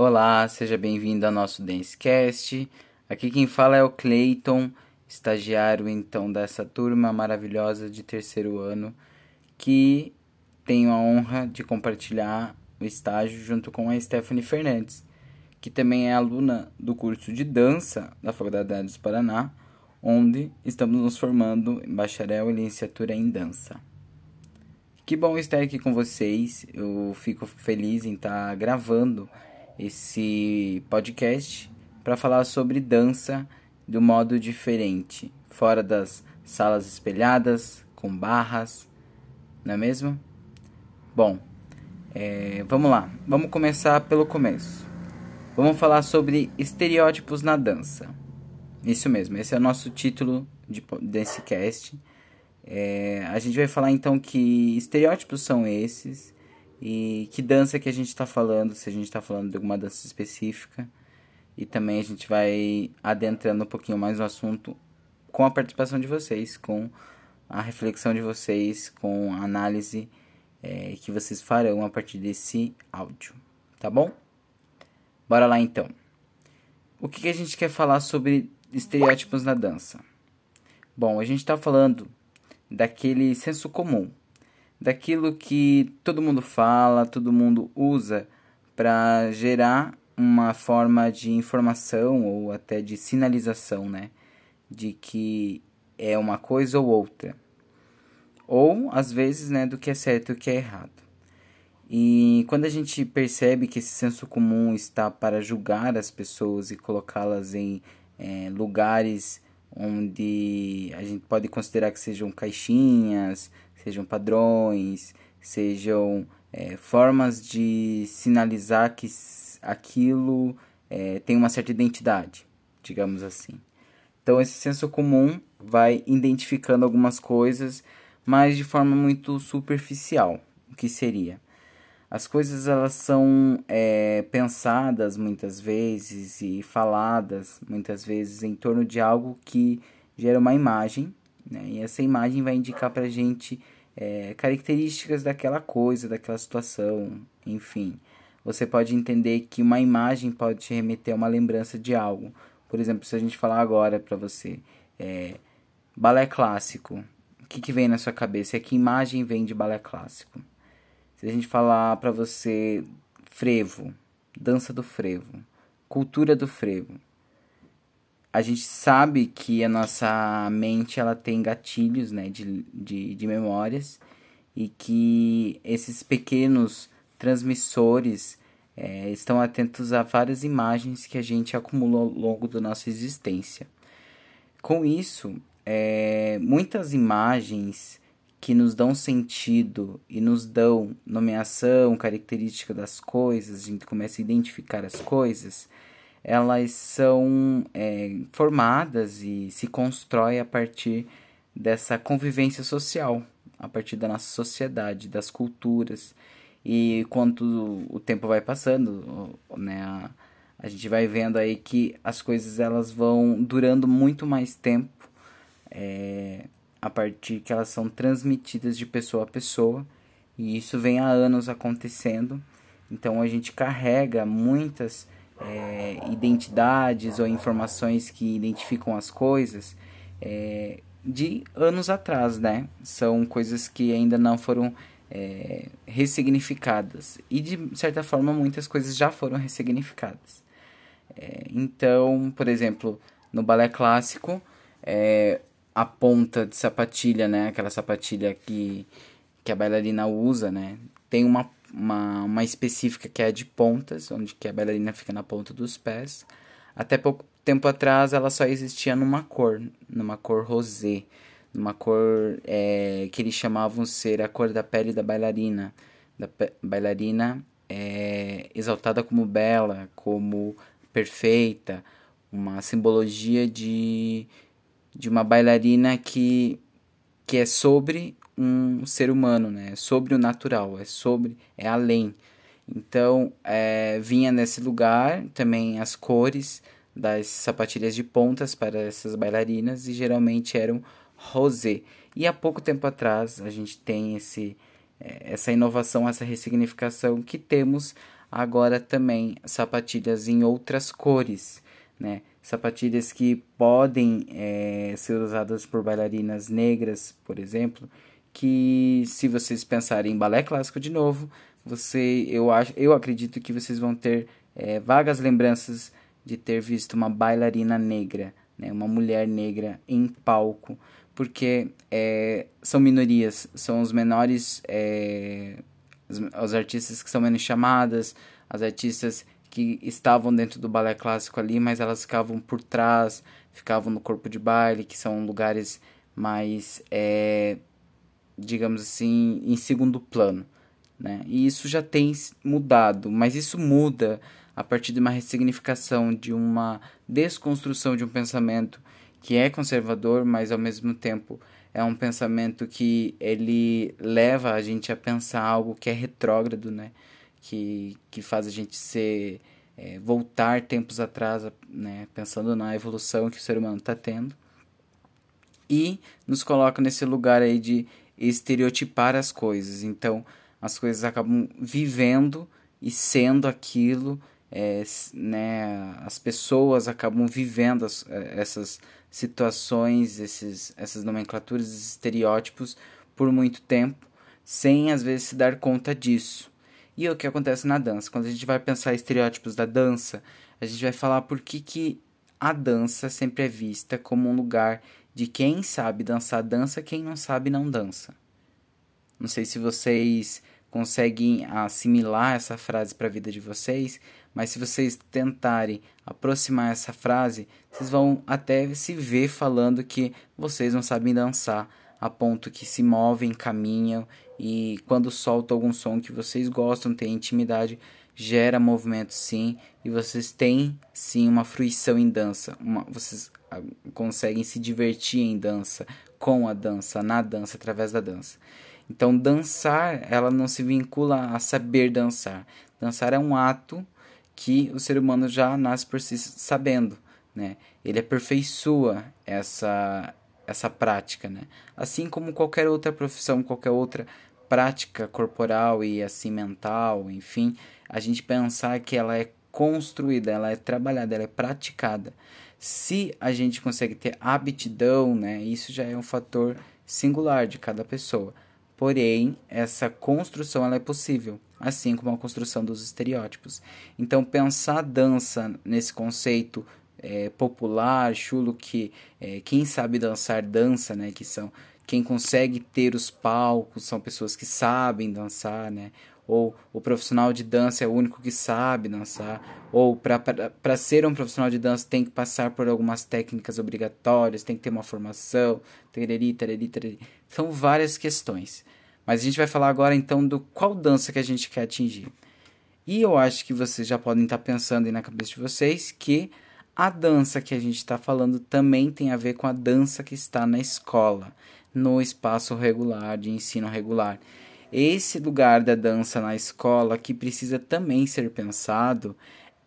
Olá, seja bem-vindo ao nosso Dancecast. Aqui quem fala é o Clayton, estagiário então dessa turma maravilhosa de terceiro ano, que tenho a honra de compartilhar o estágio junto com a Stephanie Fernandes, que também é aluna do curso de dança da Faculdade do Paraná, onde estamos nos formando em bacharel e licenciatura em dança. Que bom estar aqui com vocês. Eu fico feliz em estar gravando esse podcast para falar sobre dança um modo diferente, fora das salas espelhadas, com barras, não é mesmo? Bom, é, vamos lá, vamos começar pelo começo. Vamos falar sobre estereótipos na dança. Isso mesmo, esse é o nosso título de, desse cast. É, a gente vai falar então que estereótipos são esses e que dança que a gente está falando, se a gente está falando de alguma dança específica. E também a gente vai adentrando um pouquinho mais no assunto com a participação de vocês, com a reflexão de vocês, com a análise é, que vocês farão a partir desse áudio, tá bom? Bora lá então. O que, que a gente quer falar sobre estereótipos na dança? Bom, a gente está falando daquele senso comum, daquilo que todo mundo fala, todo mundo usa para gerar uma forma de informação ou até de sinalização, né, de que é uma coisa ou outra. Ou às vezes, né, do que é certo e o que é errado. E quando a gente percebe que esse senso comum está para julgar as pessoas e colocá-las em é, lugares onde a gente pode considerar que sejam caixinhas, sejam padrões, sejam é, formas de sinalizar que aquilo é, tem uma certa identidade, digamos assim. Então, esse senso comum vai identificando algumas coisas, mas de forma muito superficial. O que seria? As coisas elas são é, pensadas muitas vezes e faladas muitas vezes em torno de algo que gera uma imagem, né? e essa imagem vai indicar para a gente é, características daquela coisa, daquela situação, enfim. Você pode entender que uma imagem pode te remeter a uma lembrança de algo. Por exemplo, se a gente falar agora para você, é, balé clássico, o que, que vem na sua cabeça? É que imagem vem de balé clássico? Se a gente falar para você frevo, dança do frevo, cultura do frevo, a gente sabe que a nossa mente ela tem gatilhos né, de, de, de memórias e que esses pequenos transmissores é, estão atentos a várias imagens que a gente acumulou ao longo da nossa existência. Com isso, é, muitas imagens que nos dão sentido e nos dão nomeação, característica das coisas, a gente começa a identificar as coisas, elas são é, formadas e se constrói a partir dessa convivência social, a partir da nossa sociedade, das culturas. E quando o tempo vai passando, né, a, a gente vai vendo aí que as coisas elas vão durando muito mais tempo. É, a partir que elas são transmitidas de pessoa a pessoa, e isso vem há anos acontecendo. Então a gente carrega muitas é, identidades ou informações que identificam as coisas é, de anos atrás, né? São coisas que ainda não foram é, ressignificadas. E de certa forma muitas coisas já foram ressignificadas. É, então, por exemplo, no balé clássico, é, a ponta de sapatilha, né? Aquela sapatilha que, que a bailarina usa, né? Tem uma, uma, uma específica que é de pontas, onde que a bailarina fica na ponta dos pés. Até pouco tempo atrás ela só existia numa cor, numa cor rosé, numa cor é, que eles chamavam ser a cor da pele da bailarina. Da bailarina é, exaltada como bela, como perfeita, uma simbologia de de uma bailarina que, que é sobre um ser humano, né? É sobre o natural, é sobre, é além. Então, é, vinha nesse lugar também as cores das sapatilhas de pontas para essas bailarinas e geralmente eram rosé. E há pouco tempo atrás a gente tem esse, é, essa inovação, essa ressignificação que temos agora também sapatilhas em outras cores, né? Sapatilhas que podem é, ser usadas por bailarinas negras, por exemplo, que se vocês pensarem em balé clássico de novo, você, eu acho, eu acredito que vocês vão ter é, vagas lembranças de ter visto uma bailarina negra, né, uma mulher negra em palco, porque é, são minorias, são os menores, é, os, os artistas que são menos chamadas, as artistas que estavam dentro do balé clássico ali, mas elas ficavam por trás, ficavam no corpo de baile, que são lugares mais, é, digamos assim, em segundo plano. Né? E isso já tem mudado, mas isso muda a partir de uma ressignificação, de uma desconstrução de um pensamento que é conservador, mas ao mesmo tempo é um pensamento que ele leva a gente a pensar algo que é retrógrado, né? Que, que faz a gente ser é, voltar tempos atrás, né? Pensando na evolução que o ser humano está tendo e nos coloca nesse lugar aí de estereotipar as coisas. Então, as coisas acabam vivendo e sendo aquilo é, né, as pessoas acabam vivendo as, é, essas situações, esses, essas nomenclaturas, esses estereótipos por muito tempo, sem às vezes se dar conta disso. E é o que acontece na dança? Quando a gente vai pensar estereótipos da dança, a gente vai falar por que, que a dança sempre é vista como um lugar de quem sabe dançar dança, quem não sabe não dança. Não sei se vocês conseguem assimilar essa frase para a vida de vocês, mas se vocês tentarem aproximar essa frase, vocês vão até se ver falando que vocês não sabem dançar, a ponto que se movem, caminham e quando soltam algum som que vocês gostam, têm intimidade, gera movimento sim, e vocês têm sim uma fruição em dança, uma, vocês ah, conseguem se divertir em dança, com a dança, na dança, através da dança. Então, dançar, ela não se vincula a saber dançar. Dançar é um ato que o ser humano já nasce por si sabendo, né? Ele aperfeiçoa essa essa prática, né? Assim como qualquer outra profissão, qualquer outra prática corporal e assim mental, enfim, a gente pensar que ela é construída, ela é trabalhada, ela é praticada. Se a gente consegue ter aptidão, né, isso já é um fator singular de cada pessoa. Porém, essa construção ela é possível, assim como a construção dos estereótipos. Então, pensar dança nesse conceito é, popular, chulo, que é, quem sabe dançar dança, né? Que são quem consegue ter os palcos, são pessoas que sabem dançar, né? ou o profissional de dança é o único que sabe dançar, ou para ser um profissional de dança tem que passar por algumas técnicas obrigatórias, tem que ter uma formação, tereri, tereri, tereri. São várias questões. Mas a gente vai falar agora então do qual dança que a gente quer atingir. E eu acho que vocês já podem estar pensando aí na cabeça de vocês que a dança que a gente está falando também tem a ver com a dança que está na escola, no espaço regular, de ensino regular. Esse lugar da dança na escola que precisa também ser pensado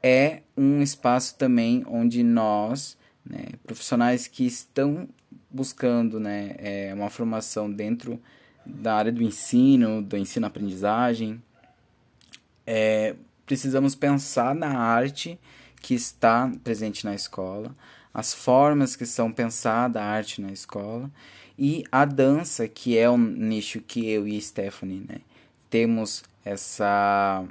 é um espaço também onde nós, né, profissionais que estão buscando né, é, uma formação dentro da área do ensino, do ensino-aprendizagem, é, precisamos pensar na arte que está presente na escola, as formas que são pensadas a arte na escola e a dança, que é um nicho que eu e Stephanie né, temos essa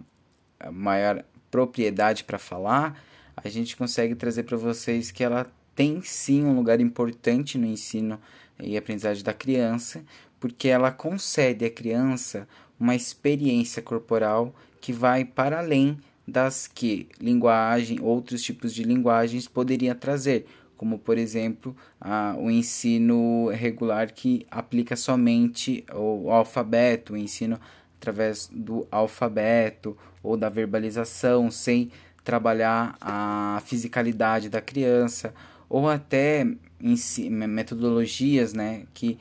maior propriedade para falar, a gente consegue trazer para vocês que ela tem sim um lugar importante no ensino e aprendizagem da criança, porque ela concede à criança uma experiência corporal que vai para além das que linguagem, outros tipos de linguagens poderiam trazer, como por exemplo a, o ensino regular que aplica somente o, o alfabeto, o ensino através do alfabeto ou da verbalização, sem trabalhar a fisicalidade da criança, ou até metodologias né, que,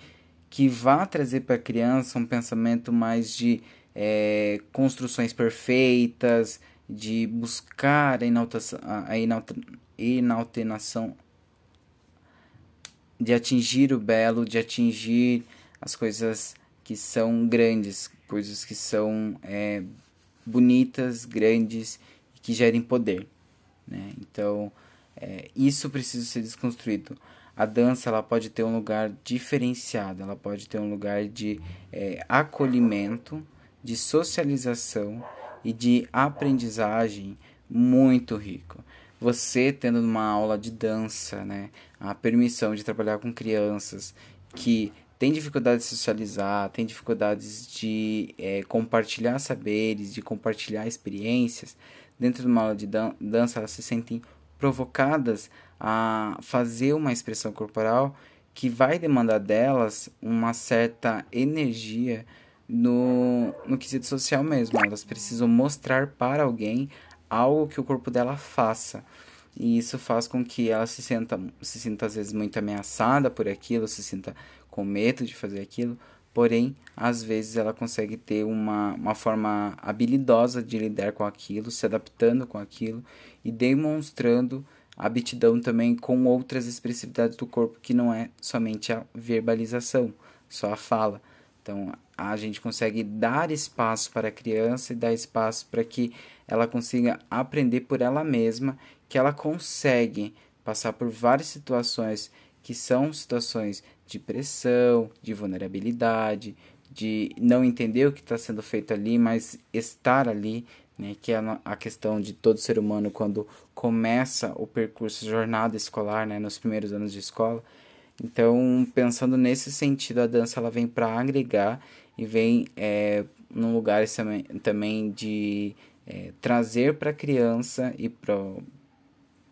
que vá trazer para a criança um pensamento mais de é, construções perfeitas, de buscar a, inaltação, a inaltenação de atingir o belo, de atingir as coisas que são grandes, coisas que são é, bonitas, grandes e que gerem poder. Né? Então, é, isso precisa ser desconstruído. A dança ela pode ter um lugar diferenciado, ela pode ter um lugar de é, acolhimento, de socialização e de aprendizagem muito rico. Você tendo uma aula de dança, né, a permissão de trabalhar com crianças que têm dificuldade de socializar, têm dificuldades de é, compartilhar saberes, de compartilhar experiências, dentro de uma aula de dan dança elas se sentem provocadas a fazer uma expressão corporal que vai demandar delas uma certa energia no, no quesito social mesmo. Elas precisam mostrar para alguém algo que o corpo dela faça. E isso faz com que ela se sinta, se sinta às vezes muito ameaçada por aquilo, se sinta com medo de fazer aquilo, porém, às vezes ela consegue ter uma, uma forma habilidosa de lidar com aquilo, se adaptando com aquilo e demonstrando aptidão também com outras expressividades do corpo que não é somente a verbalização, só a fala. Então, a gente consegue dar espaço para a criança e dar espaço para que ela consiga aprender por ela mesma, que ela consegue passar por várias situações que são situações de pressão, de vulnerabilidade, de não entender o que está sendo feito ali, mas estar ali, né, que é a questão de todo ser humano quando começa o percurso, jornada escolar, né, nos primeiros anos de escola. Então, pensando nesse sentido, a dança ela vem para agregar e vem é, num lugar também, também de é, trazer para a criança e para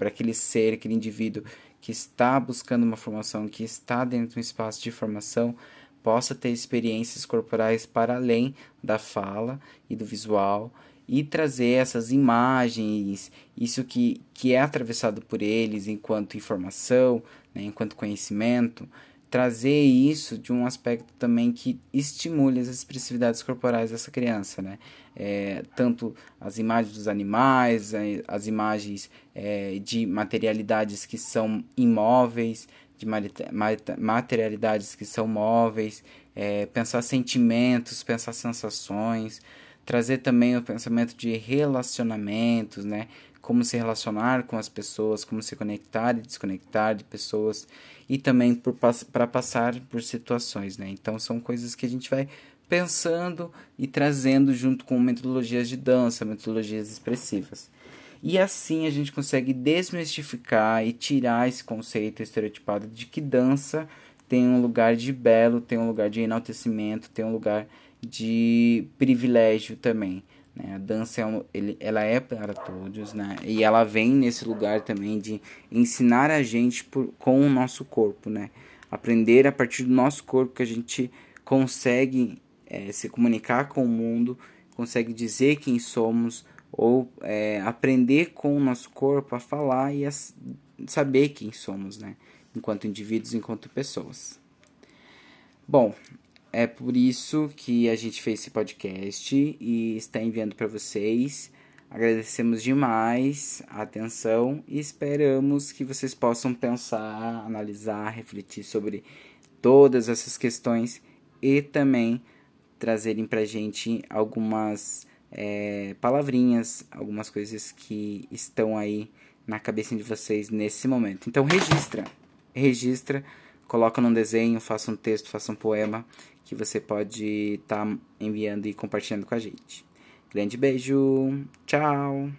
aquele ser, aquele indivíduo que está buscando uma formação, que está dentro de um espaço de formação, possa ter experiências corporais para além da fala e do visual e trazer essas imagens, isso que, que é atravessado por eles enquanto informação, né, enquanto conhecimento, trazer isso de um aspecto também que estimule as expressividades corporais dessa criança, né? É, tanto as imagens dos animais, as imagens é, de materialidades que são imóveis, de materialidades que são móveis, é, pensar sentimentos, pensar sensações, trazer também o pensamento de relacionamentos, né? Como se relacionar com as pessoas, como se conectar e desconectar de pessoas e também para passar por situações, né? Então são coisas que a gente vai pensando e trazendo junto com metodologias de dança, metodologias expressivas. E assim a gente consegue desmistificar e tirar esse conceito estereotipado de que dança tem um lugar de belo, tem um lugar de enaltecimento, tem um lugar de privilégio também. Né? A dança é um, ele, ela é para todos, né? E ela vem nesse lugar também de ensinar a gente por, com o nosso corpo, né? Aprender a partir do nosso corpo que a gente consegue é, se comunicar com o mundo, consegue dizer quem somos ou é, aprender com o nosso corpo a falar e a saber quem somos, né? Enquanto indivíduos, enquanto pessoas. Bom, é por isso que a gente fez esse podcast e está enviando para vocês. Agradecemos demais a atenção e esperamos que vocês possam pensar, analisar, refletir sobre todas essas questões e também trazerem para gente algumas é, palavrinhas, algumas coisas que estão aí na cabeça de vocês nesse momento. Então registra, registra, coloca num desenho, faça um texto, faça um poema que você pode estar tá enviando e compartilhando com a gente. Grande beijo, tchau!